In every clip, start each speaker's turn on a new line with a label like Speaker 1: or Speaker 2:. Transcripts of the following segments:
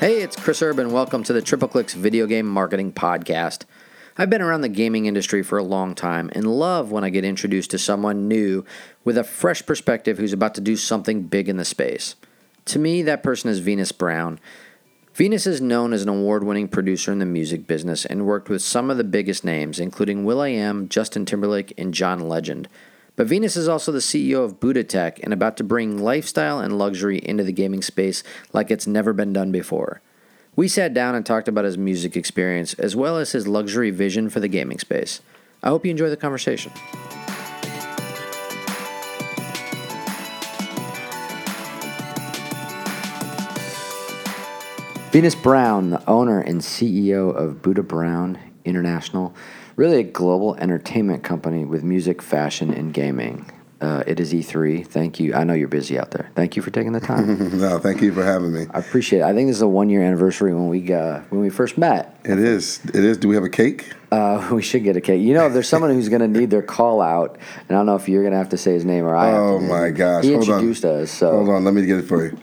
Speaker 1: Hey, it's Chris Urban. Welcome to the Triple Clicks Video Game Marketing Podcast. I've been around the gaming industry for a long time and love when I get introduced to someone new with a fresh perspective who's about to do something big in the space. To me, that person is Venus Brown. Venus is known as an award winning producer in the music business and worked with some of the biggest names, including will.i.am, Justin Timberlake, and John Legend. But Venus is also the CEO of Buddah Tek and about to bring lifestyle and luxury into the gaming space like it's never been done before. We sat down and talked about his music experience as well as his luxury vision for the gaming space. I hope you enjoy the conversation. Venus Brown, the owner and CEO of Buddah Brown International, really a global entertainment company with music, fashion, and gaming. Uh, it is E3. Thank you. I know you're busy out there. Thank you for taking the time.
Speaker 2: no, thank you for having me.
Speaker 1: I appreciate it. I think this is a one year anniversary when we uh, when we first met.
Speaker 2: It is. It is. Do we have a cake?
Speaker 1: Uh, we should get a cake. You know, there's someone who's going to need their call out, and I don't know if you're going to have to say his name or I.
Speaker 2: Oh my gosh!
Speaker 1: He
Speaker 2: Hold
Speaker 1: introduced
Speaker 2: on.
Speaker 1: us. So
Speaker 2: hold on, let me get it for you.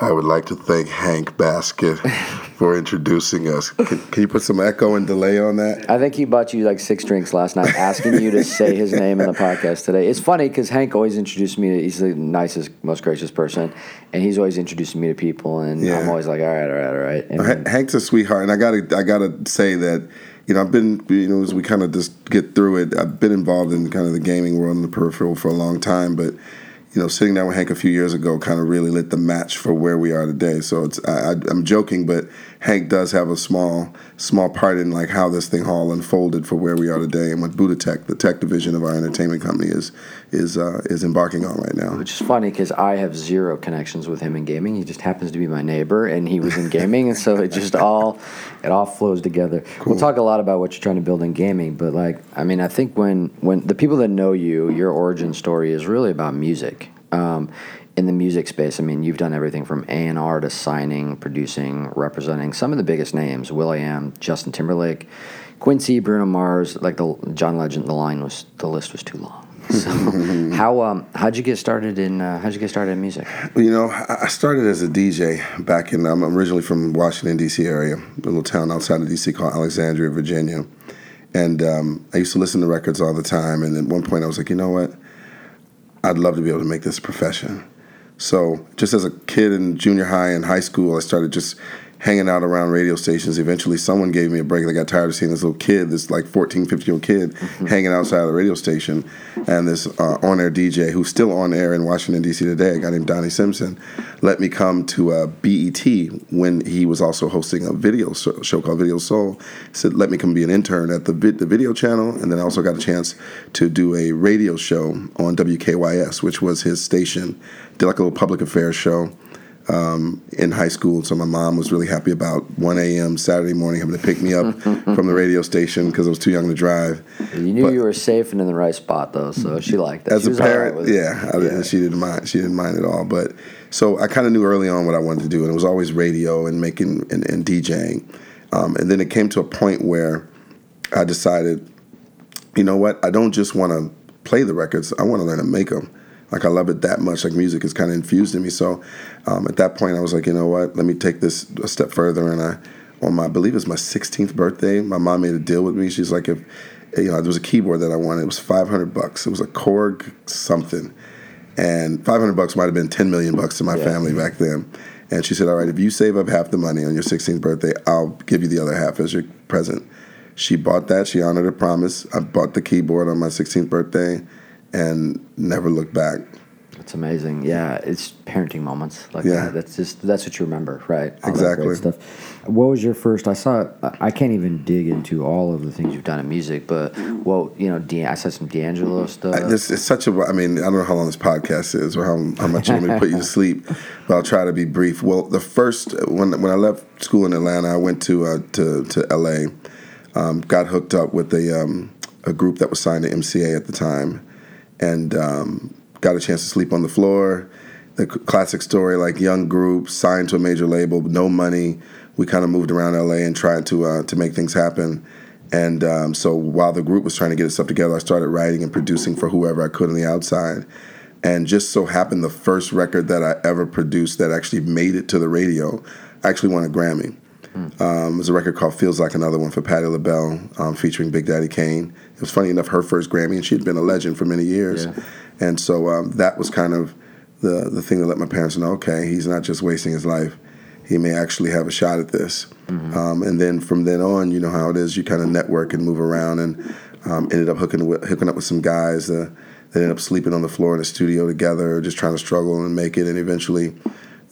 Speaker 2: I would like to thank Hank Basket for introducing us. Can, can, you put some echo and delay on that?
Speaker 1: I think he bought you like six drinks last night, asking you to say his name in the podcast today. It's funny because Hank always introduced me. He's the nicest, most gracious person, and he's always introducing me to people, and yeah. I'm always like, all right, all right, all right.
Speaker 2: And, Hank's a sweetheart, and I gotta, I gotta say that you know, I've been, you know, as we kind of just get through it, I've been involved in kind of the gaming world in the peripheral for a long time, but you know, sitting down with Hank a few years ago kind of really lit the match for where we are today. So it's I, am joking, but Hank does have a small small part in like how this thing all unfolded for where we are today, and what Buddah Tek, the tech division of our entertainment company, is is uh, is embarking on right now.
Speaker 1: Which is funny because I have zero connections with him in gaming. He just happens to be my neighbor, and he was in gaming, and so it just all it all flows together. Cool. We'll talk a lot about what you're trying to build in gaming, but like I mean, I think when when the people that know you, your origin story is really about music. Um, in the music space, I mean, you've done everything from A and R to signing, producing, representing some of the biggest names: will.i.am, Justin Timberlake, Quincy, Bruno Mars, like the John Legend. The line was the list was too long. So, how um how'd you get started in uh, how'd you get started in music?
Speaker 2: You know, I started as a DJ back in. I'm originally from Washington D.C. area, a little town outside of D.C. called Alexandria, Virginia, and um, I used to listen to records all the time. And at one point, I was like, you know what? I'd love to be able to make this a profession. So, just as a kid in junior high and high school, I started just hanging out around radio stations. Eventually, someone gave me a break. I got tired of seeing this little kid, this like 14, 15 year old kid, mm-hmm. hanging outside of the radio station. And this uh, on air DJ, who's still on air in Washington, D.C. today, a guy named Donnie Simpson, let me come to uh, BET when he was also hosting a video show called Video Soul. He said, let me come be an intern at the, vid- the video channel. And then I also got a chance to do a radio show on WKYS, which was his station. Did like a little public affairs show um, in high school. So my mom was really happy about 1 a.m. Saturday morning having to pick me up from the radio station because I was too young to drive.
Speaker 1: You knew but, you were safe and in the right spot though, so she liked that.
Speaker 2: As a parent, right yeah, I, yeah, she didn't mind. She didn't mind at all. But so I kind of knew early on what I wanted to do, and it was always radio and making and, and DJing. Um, and then it came to a point where I decided, you know what? I don't just want to play the records. I want to learn to make them. Like I love it that much. Like music is kind of infused in me. So um, at that point, I was like, you know what? Let me take this a step further. And I, on my, I believe it was my 16th birthday, my mom made a deal with me. She's like, if you know, there was a keyboard that I wanted. It was 500 bucks. It was a Korg something, and 500 bucks might have been 10 million bucks to my yeah. family back then. And she said, all right, if you save up half the money on your 16th birthday, I'll give you the other half as your present. She bought that. She honored her promise. I bought the keyboard on my 16th birthday and never look back.
Speaker 1: It's amazing. Yeah, it's parenting moments like yeah. that. That's just that's what you remember, right?
Speaker 2: All exactly.
Speaker 1: stuff. What was your first? I saw. I can't even dig into all of the things you've done in music, but well, you know, De, I saw some D'Angelo stuff. I,
Speaker 2: this it's such a. I mean, I don't know how long this podcast is or how, how much you want me to put you to sleep, but I'll try to be brief. Well, the first when when I left school in Atlanta, I went to uh, to to L.A. Um, got hooked up with a um, a group that was signed to MCA at the time and um, got a chance to sleep on the floor. The classic story, like young group signed to a major label, no money. We kind of moved around LA and tried to uh, to make things happen. And um, so while the group was trying to get itself together, I started writing and producing for whoever I could on the outside. And just so happened the first record that I ever produced that actually made it to the radio I actually won a Grammy. Um, it was a record called "Feels Like Another One" for Patti LaBelle, um, featuring Big Daddy Kane. It was funny enough her first Grammy, and she had been a legend for many years.
Speaker 1: Yeah.
Speaker 2: And so um, that was kind of the the thing that let my parents know, okay, he's not just wasting his life; he may actually have a shot at this. Um, and then from then on, you know how it is. You kind of network and move around, and um, ended up hooking with, hooking up with some guys uh, that ended up sleeping on the floor in the studio together, just trying to struggle and make it. And eventually,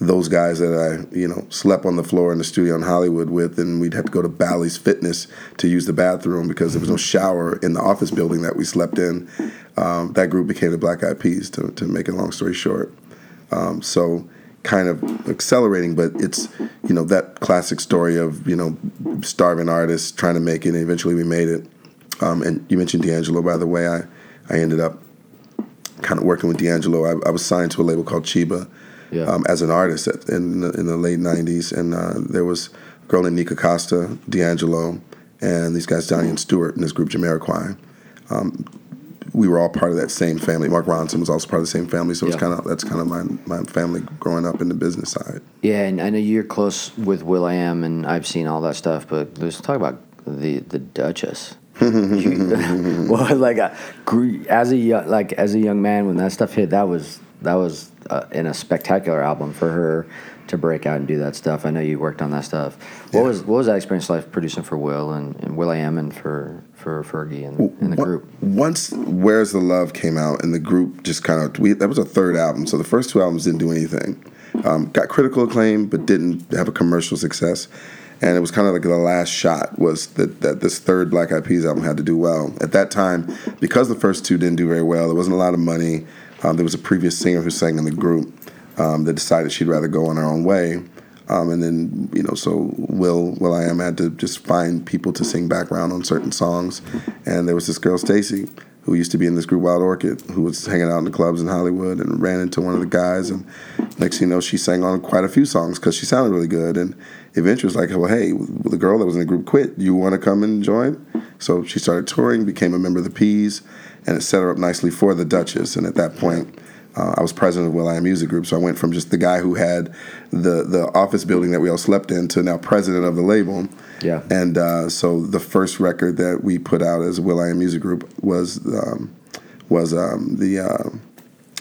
Speaker 2: those guys that I you know slept on the floor in the studio in Hollywood with, and we'd have to go to Bally's Fitness to use the bathroom because there was no shower in the office building that we slept in. Um, that group became the Black Eyed Peas. To, to make a long story short, um, so kind of accelerating, but it's you know that classic story of you know starving artists trying to make it, and eventually we made it. Um, and you mentioned D'Angelo, by the way. I I ended up kind of working with D'Angelo. I, I was signed to a label called Cheeba
Speaker 1: Yeah.
Speaker 2: um, as an artist at, in, the, in the late 90s. And uh, there was a girl named Nikka Costa, D'Angelo, and these guys, Donnie and Stewart, and this group, Jamiroquai. Um, we were all part of that same family. Mark Ronson was also part of the same family, so it's kind of that's kind of my my family growing up in the business side.
Speaker 1: Yeah, and I know you're close with will.i.am, and I've seen all that stuff. But let's talk about the the Duchess. Well, like uh, gre- as a young, like as a young man, when that stuff hit, that was that was uh, in a spectacular album for her to break out and do that stuff. I know you worked on that stuff. What
Speaker 2: Yeah.
Speaker 1: was what was that experience like producing for Will and, and will.i.am and for for Fergie and, and the group?
Speaker 2: Once "Where's the Love" came out, and the group just kind of we, that was a third album. So the first two albums didn't do anything. Um, got critical acclaim, but didn't have a commercial success. And it was kind of like the last shot was that, that this third Black Eyed Peas album had to do well. At that time, because the first two didn't do very well, there wasn't a lot of money. Um, there was a previous singer who sang in the group um, that decided she'd rather go on her own way. Um, and then you know, so Will will.i.am had to just find people to sing background on certain songs, and there was this girl Stacy who used to be in this group Wild Orchid, who was hanging out in the clubs in Hollywood, and ran into one of the guys, and next thing you know, she sang on quite a few songs because she sounded really good, and eventually was like, well, hey, the girl that was in the group quit. You want to come and join? So she started touring, became a member of the Peas, and it set her up nicely for the Duchess, and at that point. Uh, I was president of will.i.am Music Group, so I went from just the guy who had the the office building that we all slept in to now president of the label.
Speaker 1: Yeah.
Speaker 2: And uh, so the first record that we put out as will.i.am Music Group was um, was um, the uh,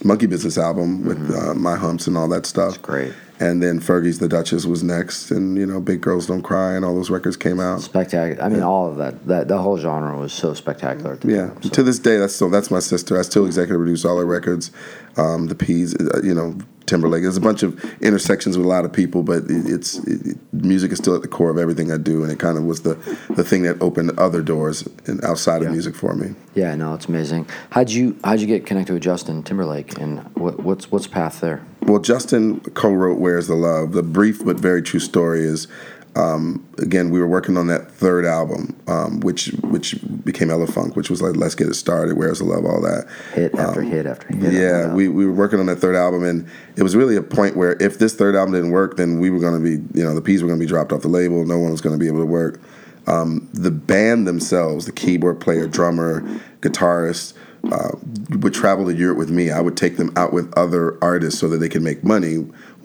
Speaker 2: Monkey Business album with uh, My Humps and all that stuff.
Speaker 1: That's great.
Speaker 2: And then Fergie's The Duchess was next, and you know Big Girls Don't Cry and all those records came out.
Speaker 1: Spectacular. I mean, all of that. That the whole genre was so spectacular. At the
Speaker 2: Yeah,
Speaker 1: so.
Speaker 2: to this day, that's still that's my sister. I still executive produce all her records. Um, the Peas, uh, you know, Timberlake. There's a bunch of intersections with a lot of people, but it, it's it, music is still at the core of everything I do, and it kind of was the the thing that opened other doors and outside
Speaker 1: Yeah.
Speaker 2: of music for me.
Speaker 1: Yeah, no, it's amazing. How'd you how'd you get connected with Justin Timberlake, and what, what's what's path there?
Speaker 2: Well, Justin co-wrote "Where's the Love." The brief but very true story is, um, again, we were working on that third album, um, which which became Elephunk, which was like "Let's Get It Started," "Where's the Love," all that.
Speaker 1: Hit after hit after hit.
Speaker 2: Yeah,
Speaker 1: after
Speaker 2: we, we were working on that third album, and it was really a point where if this third album didn't work, then we were going to be, you know, the Peas were going to be dropped off the label. No one was going to be able to work. Um, the band themselves, the keyboard player, drummer, guitarist, uh, would travel to Europe with me. I would take them out with other artists so that they could make money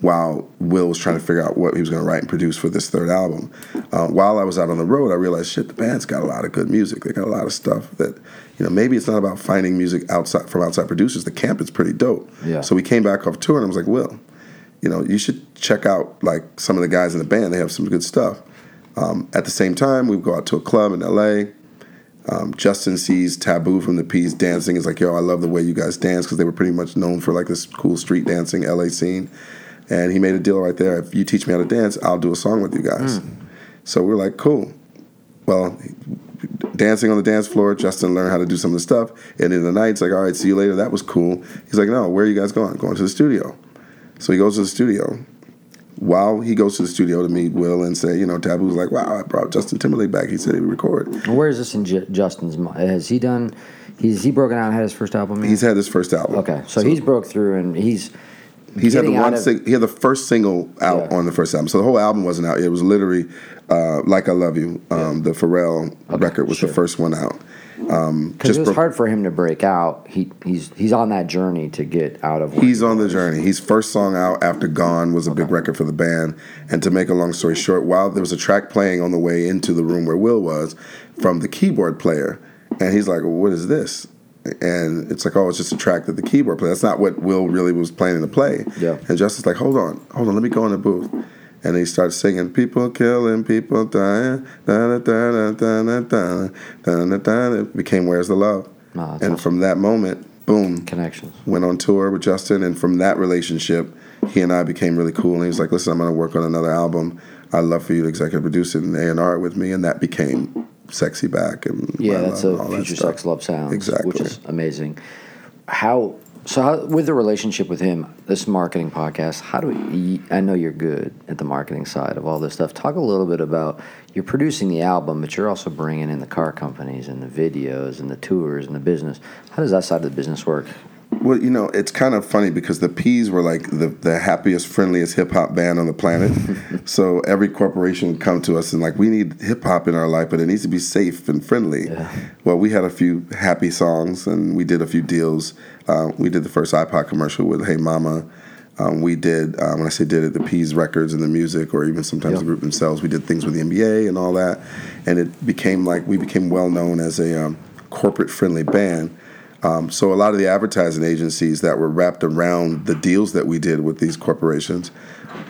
Speaker 2: while Will was trying to figure out what he was going to write and produce for this third album. Uh, while I was out on the road, I realized, shit, the band's got a lot of good music. They got a lot of stuff that, you know, maybe it's not about finding music outside from outside producers. The camp is pretty dope.
Speaker 1: Yeah.
Speaker 2: So we came back off tour, and I was like, Will, you know, you should check out like some of the guys in the band. They have some good stuff. Um, at the same time, we go out to a club in LA. Um, Justin sees Taboo from the Peas dancing. He's like, "Yo, I love the way you guys dance," because they were pretty much known for like this cool street dancing LA scene. And he made a deal right there. If you teach me how to dance, I'll do a song with you guys. So we are like, "Cool." Well, dancing on the dance floor, Justin learned how to do some of the stuff. And in the night, it's like, "All right, see you later." That was cool. He's like, "No, where are you guys going?" Going to the studio. So he goes to the studio. While he goes to the studio to meet Will and say, you know, Taboo's like, wow, I brought Justin Timberlake back. He said he would record.
Speaker 1: Where is this in J- Justin's? mi- Has he done? He's he broken out and had his first album. Yet?
Speaker 2: He's had his first album.
Speaker 1: okay, so, he's broke through and he's
Speaker 2: He's had the one.
Speaker 1: of-
Speaker 2: Sing- he had the first single out
Speaker 1: Yeah.
Speaker 2: on the first album, so the whole album wasn't out. It was literally uh, "Like I Love You." Um, The Pharrell record was
Speaker 1: sure.
Speaker 2: the first one out, Um,
Speaker 1: Because it was hard for him to break out. He he's he's on that journey to get out of.
Speaker 2: He's
Speaker 1: he
Speaker 2: on the journey. His first song out after Gone was a big record for the band. And to make a long story short, while there was a track playing on the way into the room where Will was from the keyboard player, and he's like, well, "What is this?" And it's like, "Oh, it's just a track that the keyboard player." That's not what Will really was planning to play.
Speaker 1: Yeah.
Speaker 2: And Justin's like, "Hold on, hold on, let me go in the booth." And he starts singing, "People killing, people dying." Da, da, da, da, da, da, da, da, da. It became "Where's the Love,"
Speaker 1: Oh,
Speaker 2: and
Speaker 1: awesome.
Speaker 2: from that moment, boom,
Speaker 1: connections.
Speaker 2: went on tour with Justin, and from that relationship, he and I became really cool. And he was like, "Listen, I'm going to work on another album. I'd love for you to executive produce it and A and R with me." And that became "Sexy Back." And
Speaker 1: Yeah, that's a
Speaker 2: all that
Speaker 1: future sex love sound
Speaker 2: Exactly.
Speaker 1: which is amazing. How so? How with the relationship with him, this marketing podcast. How do we? I know you're good at the marketing side of all this stuff. Talk a little bit about you're producing the album, but you're also bringing in the car companies and the videos and the tours and the business. How does that side of the business work?
Speaker 2: Well, you know, it's kind of funny because the Peas were like the, the happiest, friendliest hip hop band on the planet. so every corporation would come to us and like, we need hip hop in our life, but it needs to be safe and friendly.
Speaker 1: Yeah.
Speaker 2: Well, we had a few happy songs and we did a few deals. Uh, we did the first iPod commercial with Hey Mama. Um, we did, uh, when I say did it, the Peas records and the music, or even sometimes
Speaker 1: Yeah.
Speaker 2: the group themselves. We did things with the NBA and all that. And it became like, we became well known as a um, corporate friendly band. Um, so a lot of the advertising agencies that were wrapped around the deals that we did with these corporations,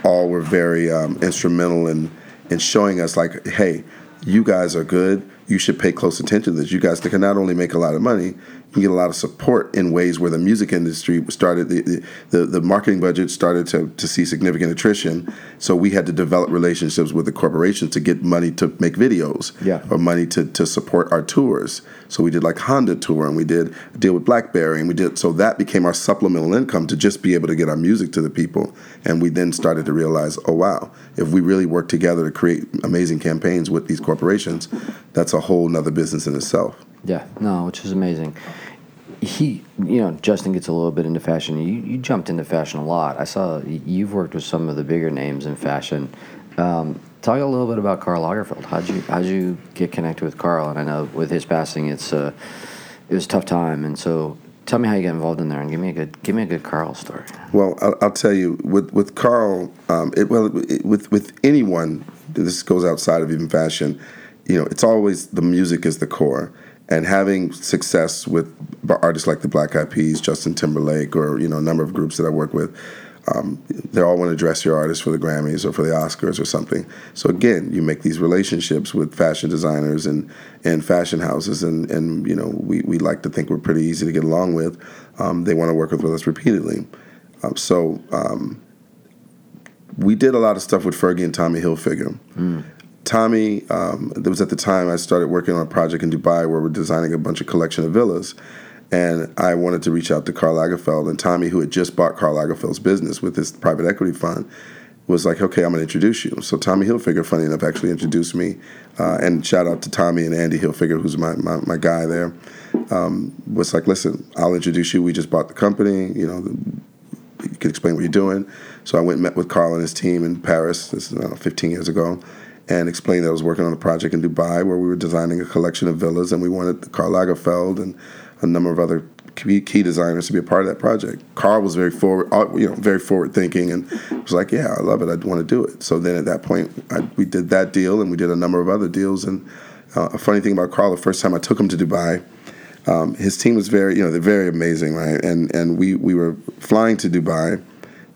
Speaker 2: all were very um, instrumental in in showing us like, hey, you guys are good. You should pay close attention to this. You guys can not only make a lot of money, you get a lot of support in ways where the music industry started the the, the, marketing budget started to, to see significant attrition. So we had to develop relationships with the corporations to get money to make videos
Speaker 1: Yeah.
Speaker 2: or money to, to support our tours. So we did like Honda tour and we did a deal with BlackBerry and we did so that became our supplemental income to just be able to get our music to the people. And we then started to realize, oh wow, if we really work together to create amazing campaigns with these corporations, that's a whole nother business in itself.
Speaker 1: Yeah, no, which is amazing. He, you know, Justin gets a little bit into fashion. You, you jumped into fashion a lot. I saw you've worked with some of the bigger names in fashion. Um, talk a little bit about Karl Lagerfeld. How'd you how'd you get connected with Karl? And I know with his passing, it's uh, it was a tough time. And so, tell me how you got involved in there, and give me a good give me a good Karl story.
Speaker 2: Well, I'll, I'll tell you with with Karl, um, it, well, it, with with anyone, this goes outside of even fashion. You know, it's always the music is the core, and having success with artists like the Black Eyed Peas, Justin Timberlake, or you know, a number of groups that I work with. Um, they all want to dress your artist for the Grammys or for the Oscars or something. So again, you make these relationships with fashion designers and, and fashion houses, and, and you know we, we like to think we're pretty easy to get along with. Um, they want to work with us repeatedly. Um, so um, we did a lot of stuff with Fergie and Tommy Hilfiger. Tommy, um, there was at the time I started working on a project in Dubai where we're designing a bunch of collection of villas. And I wanted to reach out to Karl Lagerfeld. And Tommy, who had just bought Karl Lagerfeld's business with his private equity fund, was like, okay, I'm going to introduce you. So Tommy Hilfiger, funny enough, actually introduced me. Uh, and shout out to Tommy and Andy Hilfiger, who's my, my, my guy there. Um, was like, listen, I'll introduce you. We just bought the company. You know, you can explain what you're doing. So I went and met with Karl and his team in Paris, this is uh, 15 years ago, and explained that I was working on a project in Dubai where we were designing a collection of villas and we wanted Karl Lagerfeld and a number of other key, designers to be a part of that project. Karl was very forward, uh, you know, very forward thinking and was like, yeah, I love it. I want to do it. So then at that point, I, we did that deal and we did a number of other deals. And uh, a funny thing about Karl, the first time I took him to Dubai, um, his team was very, you know, they're very amazing, right? And and we we were flying to Dubai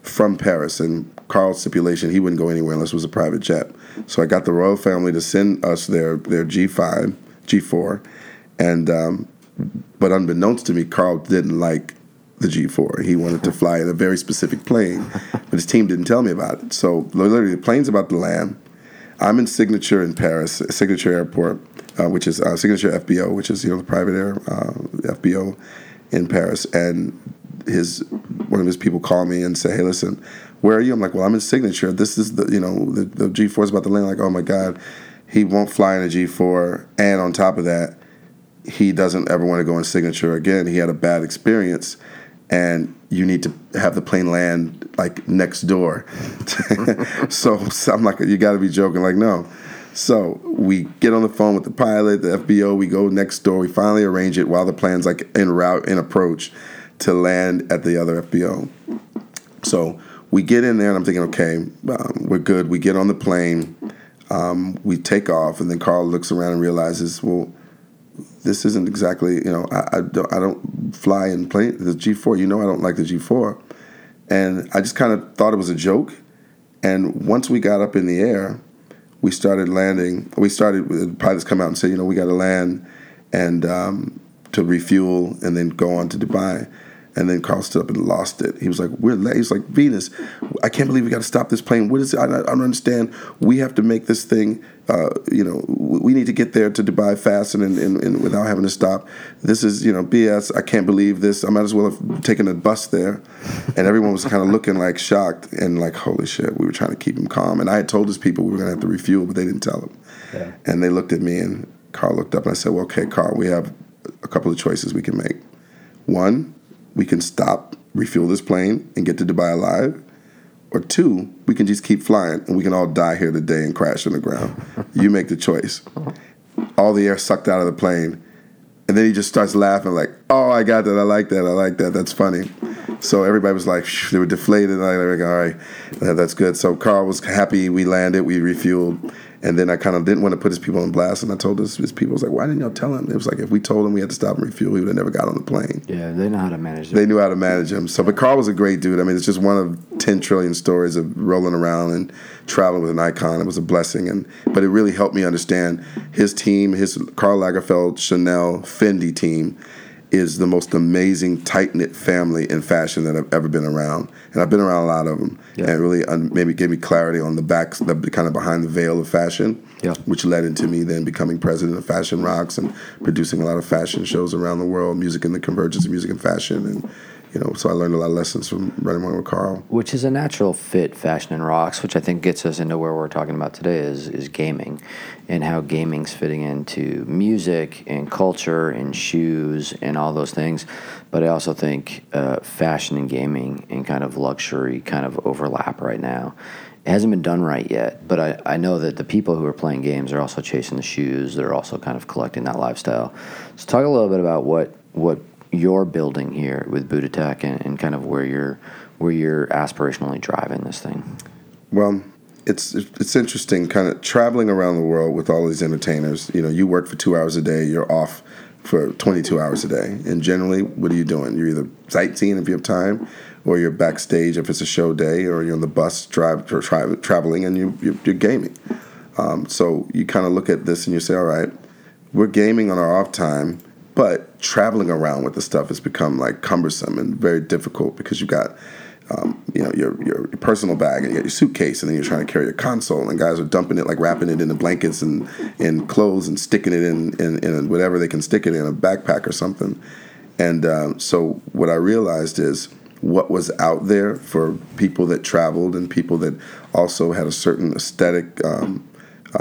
Speaker 2: from Paris, and Karl's stipulation he wouldn't go anywhere unless it was a private jet. So I got the royal family to send us their their G five, G four, and um, but unbeknownst to me, Karl didn't like the G4. He wanted to fly in a very specific plane, but his team didn't tell me about it. So literally, the plane's about to land. I'm in Signature in Paris, Signature Airport, uh, which is uh, Signature FBO, which is you know the private air uh, FBO in Paris, and his one of his people called me and say, "Hey, listen, where are you?" I'm like, "Well, I'm in Signature. This is the you know the, the G4 is about to land." Like, oh my god, he won't fly in a G4, and on top of that, he doesn't ever want to go in Signature again. He had a bad experience, and you need to have the plane land like next door. so, so I'm like, you got to be joking. Like, no. So we get on the phone with the pilot, the FBO. We go next door. We finally arrange it while the plan's like en route, in approach, to land at the other FBO. So we get in there, and I'm thinking, okay, um, we're good. We get on the plane, um, we take off, and then Karl looks around and realizes, well, this isn't exactly, you know, I, I don't, I don't fly in plane the G4. You know, I don't like the G4, and I just kind of thought it was a joke. And once we got up in the air, we started landing. We started. The pilots come out and say, you know, we got to land and um, to refuel and then go on to Dubai. And then Karl stood up and lost it. He was like, "We're late." He's like, "Venus, I can't believe we got to stop this plane. What is it? I, I don't understand. We have to make this thing. Uh, you know, we need to get there to Dubai fast and, and, and, without having to stop. This is, you know, BS. I can't believe this. I might as well have taken a bus there." And everyone was kind of looking like shocked and like, "Holy shit!" We were trying to keep him calm. And I had told his people we were going to have to refuel, but they didn't tell him. Yeah. And they looked at me, and Karl looked up, and I said, "Well, okay, Karl, we have a couple of choices we can make. One." We can stop, refuel this plane, and get to Dubai alive. Or two, we can just keep flying and we can all die here today and crash on the ground. you make the choice. All the air sucked out of the plane. And then he just starts laughing, like, oh, I got that. I like that. I like that. That's funny. So everybody was like, they were deflated. And I was like, all right, that's good. So Karl was happy. We landed, we refueled. And then I kind of didn't want to put his people on blast, and I told his, his people, I was like, "Why didn't y'all tell him?" It was like if we told him we had to stop and refuel, he would have never got on the plane.
Speaker 1: Yeah, they know how to manage.
Speaker 2: Them. They knew how to manage him. So, but Karl was a great dude. I mean, it's just one of ten trillion stories of rolling around and traveling with an icon. It was a blessing, and but it really helped me understand his team, his Karl Lagerfeld, Chanel, Fendi team is the most amazing tight knit family in fashion that I've ever been around, and I've been around a lot of them, yeah. and it really un- maybe gave me clarity on the back, the kind of behind the veil of fashion, yeah. which led into me then becoming president of Fashion Rocks and producing a lot of fashion shows around the world, music and the convergence of music and fashion, and you know, so I learned a lot of lessons from running with Karl.
Speaker 1: Which is a natural fit, fashion and rocks, which I think gets us into where we're talking about today is is gaming, and how gaming's fitting into music and culture and shoes and all those things. But I also think uh, fashion and gaming and kind of luxury kind of overlap right now. It hasn't been done right yet, but I, I know that the people who are playing games are also chasing the shoes. They're also kind of collecting that lifestyle. So talk a little bit about what what you're building here with Buddah Tek and, and kind of where you're where you're aspirationally driving this thing?
Speaker 2: Well, it's it's interesting, kind of traveling around the world with all these entertainers. You know, you work for two hours a day, you're off for 22 hours a day, and generally, what are you doing? You're either sightseeing if you have time, or you're backstage if it's a show day, or you're on the bus drive tra- traveling and you you're, you're gaming. Um, so you kind of look at this and you say, all right, we're gaming on our off time but traveling around with the stuff has become like cumbersome and very difficult because you've got um, you know your, your, your personal bag and you got your suitcase and then you're trying to carry your console and guys are dumping it like wrapping it in the blankets and in clothes and sticking it in, in, in whatever they can stick it in a backpack or something and um, so what I realized is what was out there for people that traveled and people that also had a certain aesthetic um,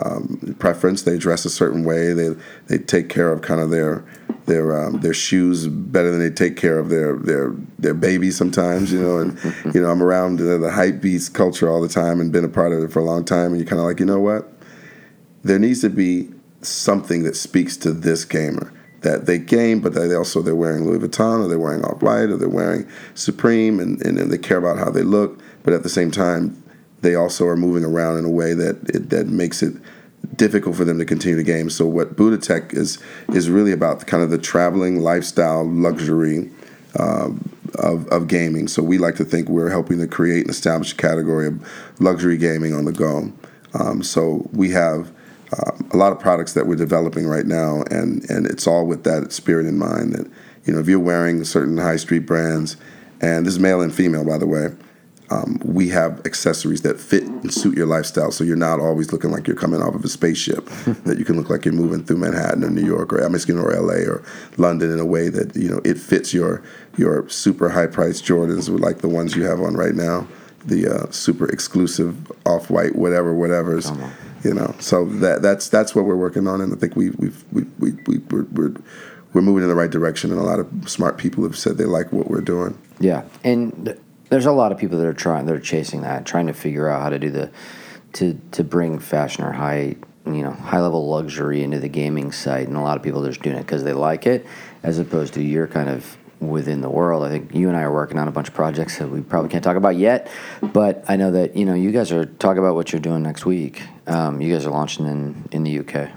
Speaker 2: um, preference. They dress a certain way. They they take care of kind of their their um, their shoes better than they take care of their their their babies sometimes. You know, and you know I'm around the, the hype beast culture all the time and been a part of it for a long time. And you're kind of like, you know what? There needs to be something that speaks to this gamer that they game, but they also they're wearing Louis Vuitton or they're wearing Off White or they're wearing Supreme, and, and, and they care about how they look, but at the same time they also are moving around in a way that it, that makes it difficult for them to continue the game. So what Buddah Tek is is really about kind of the traveling lifestyle luxury um, of, of gaming. So we like to think we're helping to create and establish a category of luxury gaming on the go. Um, so we have uh, a lot of products that we're developing right now, and and it's all with that spirit in mind. That you know, if you're wearing certain high street brands, and this is male and female, by the way um, we have accessories that fit and suit your lifestyle. So you're not always looking like you're coming off of a spaceship that you can look like you're moving through manhattan or new york or michigan or la or london in a way that you know it fits your your super high priced jordans like the ones you have on right now the uh, super exclusive off-white whatever whatever's you know. So that that's that's what we're working on and i think we we've, we we we we're, we're we're moving in the right direction and a lot of smart people have said they like what we're doing.
Speaker 1: Yeah. And there's a lot of people that are trying, that are chasing that, trying to figure out how to do the, to to bring fashion or high you know high level luxury into the gaming site, and a lot of people are just doing it because they like it, as opposed to you're kind of within the world. I think you and I are working on a bunch of projects that we probably can't talk about yet, but I know that you know you guys are talking about what you're doing next week. Um, you guys are launching in in the UK.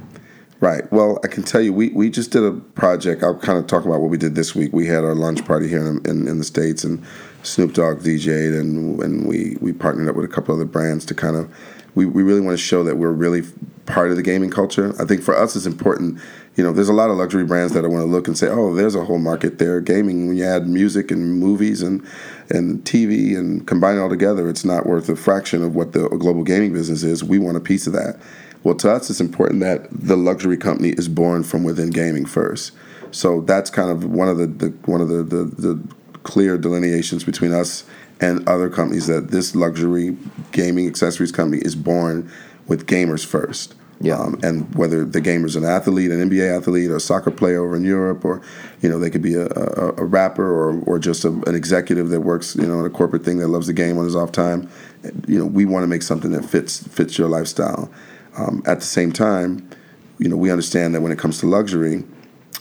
Speaker 2: Right. Well, I can tell you, we, we just did a project. I'll kind of talk about what we did this week. We had our lunch party here in, in, in the States, and Snoop Dogg DJ'd, and, and we, we partnered up with a couple other brands to kind of, we, we really want to show that we're really part of the gaming culture. I think for us, it's important. You know, there's a lot of luxury brands that I want to look and say, oh, there's a whole market there. Gaming, when you add music and movies and, and TV and combine it all together, it's not worth a fraction of what the global gaming business is. We want a piece of that. Well, to us, it's important that the luxury company is born from within gaming first. So that's kind of one of the, the one of the, the, the clear delineations between us and other companies that this luxury gaming accessories company is born with gamers first.
Speaker 1: Yeah.
Speaker 2: Um, and whether the gamer's an athlete, an NBA athlete, or a soccer player over in Europe, or you know they could be a, a, a rapper or, or just a, an executive that works you know in a corporate thing that loves the game on his off time. You know we want to make something that fits fits your lifestyle. Um, at the same time, you know we understand that when it comes to luxury,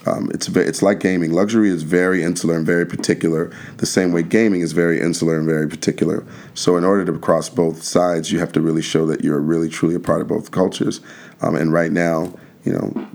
Speaker 2: um, it's it's like gaming. Luxury is very insular and very particular. The same way gaming is very insular and very particular. So in order to cross both sides, you have to really show that you're really truly a part of both cultures. Um, and right now, you know,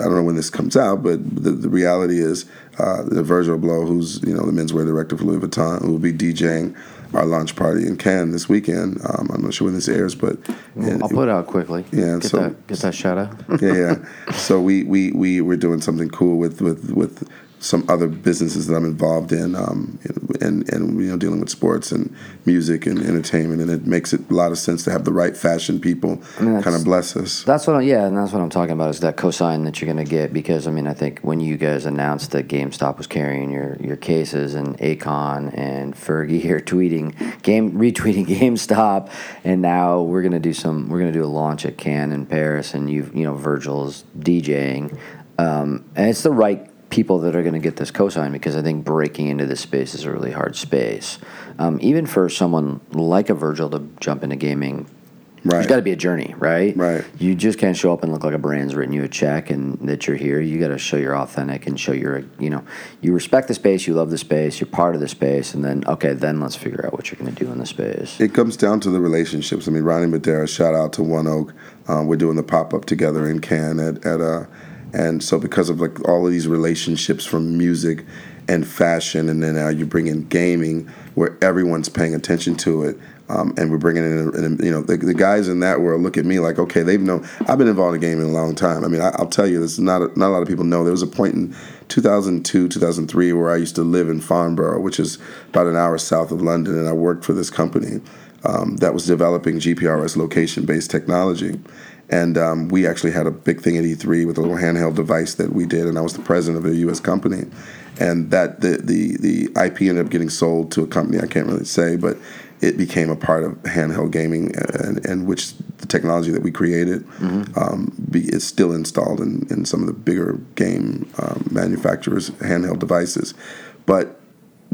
Speaker 2: I don't know when this comes out, but the, the reality is uh, the Virgil Abloh, who's you know the menswear director for Louis Vuitton, who will be DJing our launch party in Cannes this weekend. Um, I'm not sure when this airs, but
Speaker 1: well, I'll put it out quickly.
Speaker 2: Yeah,
Speaker 1: get
Speaker 2: so
Speaker 1: that, get that shout out.
Speaker 2: yeah, yeah. So we we we we're doing something cool with with with some other businesses that I'm involved in, um, and and you know dealing with sports and music and entertainment, and it makes it a lot of sense to have the right fashion people I mean, kind of bless us.
Speaker 1: That's what, I'm, yeah, and that's what I'm talking about is that cosign that you're going to get because I mean I think when you guys announced that GameStop was carrying your your cases and Akon and Fergie here tweeting game retweeting GameStop, and now we're going to do some we're going to do a launch at Cannes in Paris, and you you know Virgil's DJing, um, and it's the right people that are going to get this cosign because I think breaking into this space is a really hard space. Um, even for someone like a Virgil to jump into gaming,
Speaker 2: right.
Speaker 1: there's got to be a journey, right?
Speaker 2: Right.
Speaker 1: You just can't show up and look like a brand's written you a check and that you're here. You got to show you're authentic and show you're, you know, you respect the space, you love the space, you're part of the space, and then okay, then let's figure out what you're going to do in the space.
Speaker 2: It comes down to the relationships. I mean, Ronnie Madra, shout out to One Oak. Um, we're doing the pop up together in Cannes at at uh, and so because of like all of these relationships from music and fashion, and then now you bring in gaming, where everyone's paying attention to it, um, and we're bringing in, you know, the, the, guys in that world look at me like, okay, they've known. I've been involved in gaming a long time. I mean, I, will tell you, this is not a, not a lot of people know. There was a point in 2002, 2003, where I used to live in Farnborough, which is about an hour south of London, and I worked for this company um, that was developing GPRS location-based technology. And um, we actually had a big thing at E3 with a little handheld device that we did, and I was the president of a U.S. company. And that the, the the IP ended up getting sold to a company I can't really say, but it became a part of handheld gaming, and, and which the technology that we created mm-hmm. um, be, is still installed in, in some of the bigger game um, manufacturers' handheld devices. But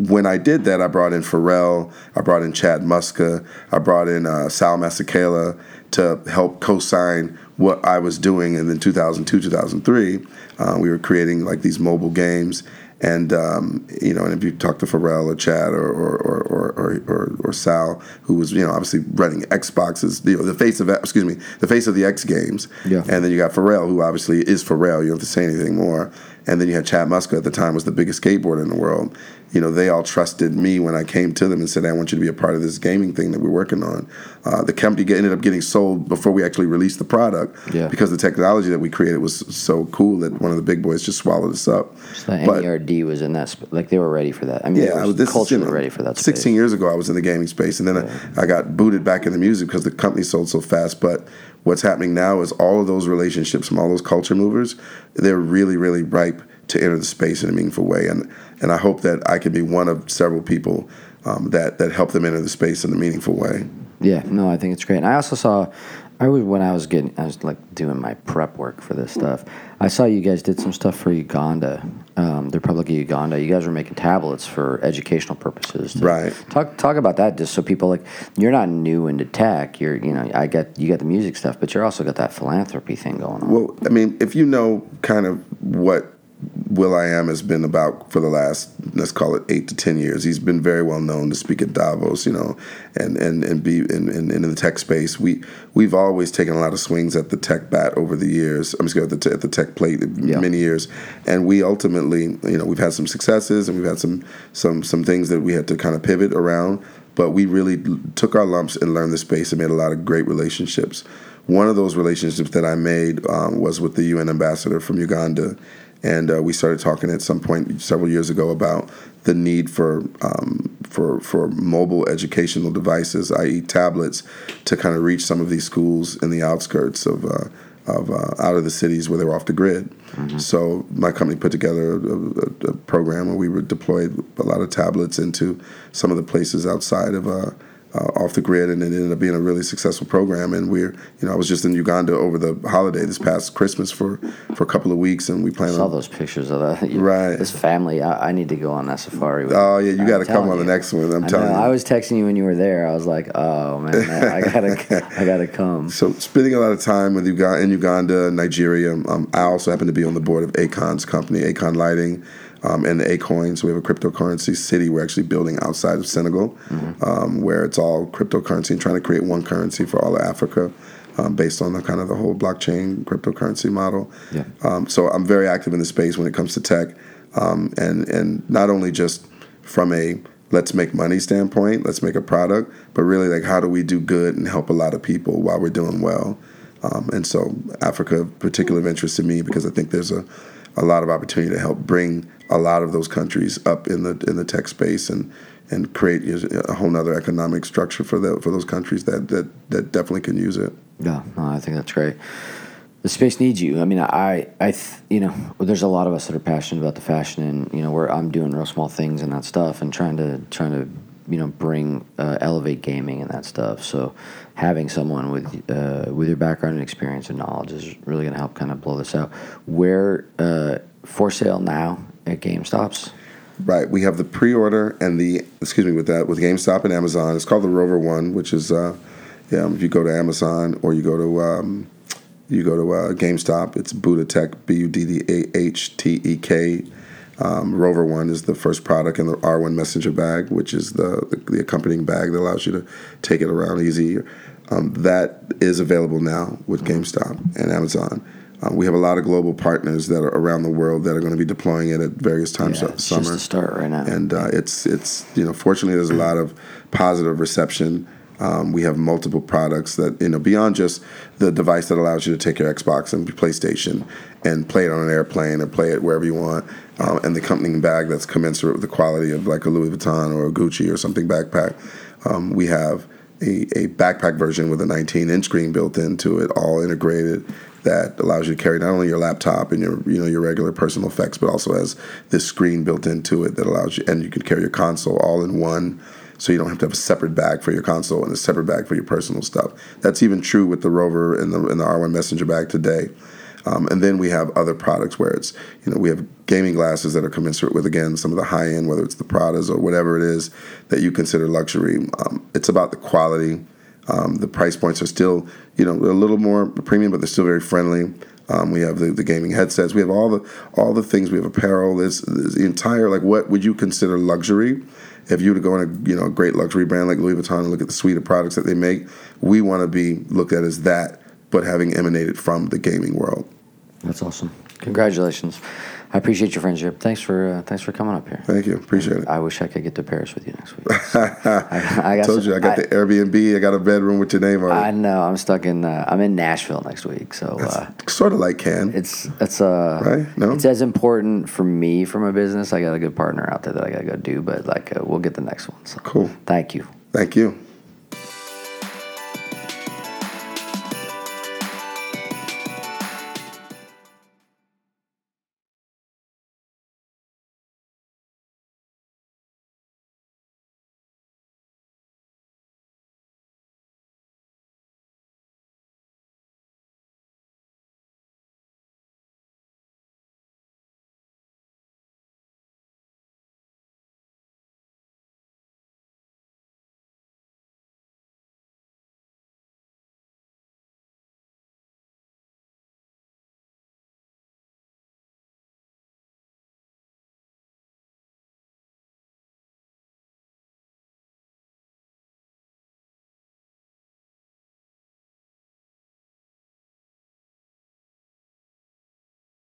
Speaker 2: when I did that, I brought in Pharrell, I brought in Chad Muska, I brought in uh, Sal Masekela to help co-sign what I was doing. And then 2002, 2003, uh, we were creating like these mobile games. And um, you know, and if you talk to Pharrell or Chad or or, or, or, or, or Sal, who was you know obviously running Xboxes, you know, the face of excuse me, the face of the X Games,
Speaker 1: yeah.
Speaker 2: and then you got Pharrell, who obviously is Pharrell. You don't have to say anything more. And then you had Chad Muska at the time was the biggest skateboarder in the world you know, they all trusted me when I came to them and said, I want you to be a part of this gaming thing that we're working on. Uh, the company ended up getting sold before we actually released the product
Speaker 1: yeah.
Speaker 2: because the technology that we created was so cool that one of the big boys just swallowed us up.
Speaker 1: So the but, NERD was in that, sp- like they were ready for that. I mean,
Speaker 2: yeah,
Speaker 1: this culturally you know, ready for that.
Speaker 2: Space. 16 years ago, I was in the gaming space, and then yeah. I, I got booted back in the music because the company sold so fast. But what's happening now is all of those relationships from all those culture movers, they're really, really ripe to enter the space in a meaningful way. And and I hope that I can be one of several people um, that that help them enter the space in a meaningful way.
Speaker 1: Yeah, no, I think it's great. And I also saw I was when I was getting, I was like doing my prep work for this stuff. I saw you guys did some stuff for Uganda, um, the Republic of Uganda. You guys were making tablets for educational purposes.
Speaker 2: Right.
Speaker 1: Talk talk about that, just so people like you're not new into tech. You're you know I got you got the music stuff, but you're also got that philanthropy thing going on.
Speaker 2: Well, I mean, if you know kind of what will.i.am has been about for the last let's call it eight to ten years. He's been very well known to speak at Davos, you know, and and and be in, in, in the tech space. We we've always taken a lot of swings at the tech bat over the years. I'm just going at the, at the tech plate
Speaker 1: Yeah.
Speaker 2: many years, and we ultimately, you know, we've had some successes and we've had some some some things that we had to kind of pivot around. But we really took our lumps and learned the space and made a lot of great relationships. One of those relationships that I made um, was with the UN ambassador from Uganda, and uh, we started talking at some point several years ago about the need for um, for for mobile educational devices, i.e., tablets, to kind of reach some of these schools in the outskirts of. Uh, of uh, out of the cities where they were off the grid, so my company put together a, a, a program where we were deployed a lot of tablets into some of the places outside of uh, uh, off the grid, and it ended up being a really successful program. And we're, you know, I was just in Uganda over the holiday this past Christmas for for a couple of weeks, and we plan
Speaker 1: I saw
Speaker 2: on.
Speaker 1: those pictures of that. You-
Speaker 2: Right.
Speaker 1: This family, I, I need to go on that safari. With
Speaker 2: Oh yeah, you got to come on the next one. I'm
Speaker 1: I
Speaker 2: telling
Speaker 1: know.
Speaker 2: you.
Speaker 1: I was texting you when you were there. I was like, "Oh man, I gotta, I gotta come."
Speaker 2: So spending a lot of time with Uganda, in Uganda, Nigeria. Um, I also happen to be on the board of Akon's company, Akon Lighting, um, and the Akoin. So we have a cryptocurrency city we're actually building outside of Senegal, um, where it's all cryptocurrency and trying to create one currency for all of Africa. Um, based on the kind of the whole blockchain cryptocurrency model,
Speaker 1: Yeah.
Speaker 2: um, so I'm very active in the space when it comes to tech, um, and and not only just from a let's make money standpoint, let's make a product, but really like how do we do good and help a lot of people while we're doing well. Um, and so Africa, particular of interest to me because I think there's a, a lot of opportunity to help bring a lot of those countries up in the in the tech space and and create a whole nother economic structure for the, for those countries that, that that definitely can use it.
Speaker 1: Yeah, no, I think that's great. The space needs you. I mean, I, I, you know, there's a lot of us that are passionate about the fashion, and you know, where I'm doing real small things and that stuff, and trying to, trying to, you know, bring, uh, elevate gaming and that stuff. So, having someone with, uh, with your background and experience and knowledge is really going to help kind of blow this out. Where, uh, for sale now at GameStops.
Speaker 2: Right. We have the pre-order and the excuse me with that with GameStop and Amazon. It's called the Rover One, which is uh, yeah. If you go to Amazon or you go to um, you go to uh, GameStop, it's Buddah Tek B U D D A H T E K. Um, Rover One is the first product in the R1 Messenger bag, which is the, the the accompanying bag that allows you to take it around easy. Um, that is available now with GameStop and Amazon. Um, we have a lot of global partners that are around the world that are going to be deploying it at various times
Speaker 1: Yeah,
Speaker 2: of summer
Speaker 1: just the start right now.
Speaker 2: and uh, it's it's you know fortunately there's a lot of positive reception. Um, we have multiple products that you know beyond just the device that allows you to take your Xbox and PlayStation and play it on an airplane or play it wherever you want, um, and the accompanying bag that's commensurate with the quality of like a Louis Vuitton or a Gucci or something backpack. Um, we have a, a backpack version with a 19 inch screen built into it, all integrated that allows you to carry not only your laptop and your you know your regular personal effects, but also has this screen built into it that allows you, and you can carry your console all in one, so you don't have to have a separate bag for your console and a separate bag for your personal stuff. That's even true with the Rover and the and the R1 Messenger bag today. Um, and then we have other products where it's you know we have gaming glasses that are commensurate with again some of the high end, whether it's the Pradas or whatever it is that you consider luxury. Um, it's about the quality. Um, the price points are still, you know, a little more premium, but they're still very friendly. Um, we have the, the gaming headsets. We have all the all the things. We have apparel. This, the entire like what would you consider luxury? If you were to go in a you know a great luxury brand like Louis Vuitton and look at the suite of products that they make, we want to be looked at as that, but having emanated from the gaming world.
Speaker 1: That's awesome. Congratulations. I appreciate your friendship. Thanks for uh, thanks for coming up here.
Speaker 2: Thank you, appreciate it.
Speaker 1: I wish I could get to Paris with you next week. I, I
Speaker 2: told
Speaker 1: some-
Speaker 2: you I got the Airbnb. I got a bedroom with your name on it.
Speaker 1: I know. I'm stuck in. Uh, I'm in Nashville next week, so uh,
Speaker 2: sort of like Can.
Speaker 1: it's it's uh
Speaker 2: Right? No?
Speaker 1: it's as important for me from a business. I got a good partner out there that I got to go do, but like uh, we'll get the next one. So
Speaker 2: Cool.
Speaker 1: Thank you.
Speaker 2: Thank you.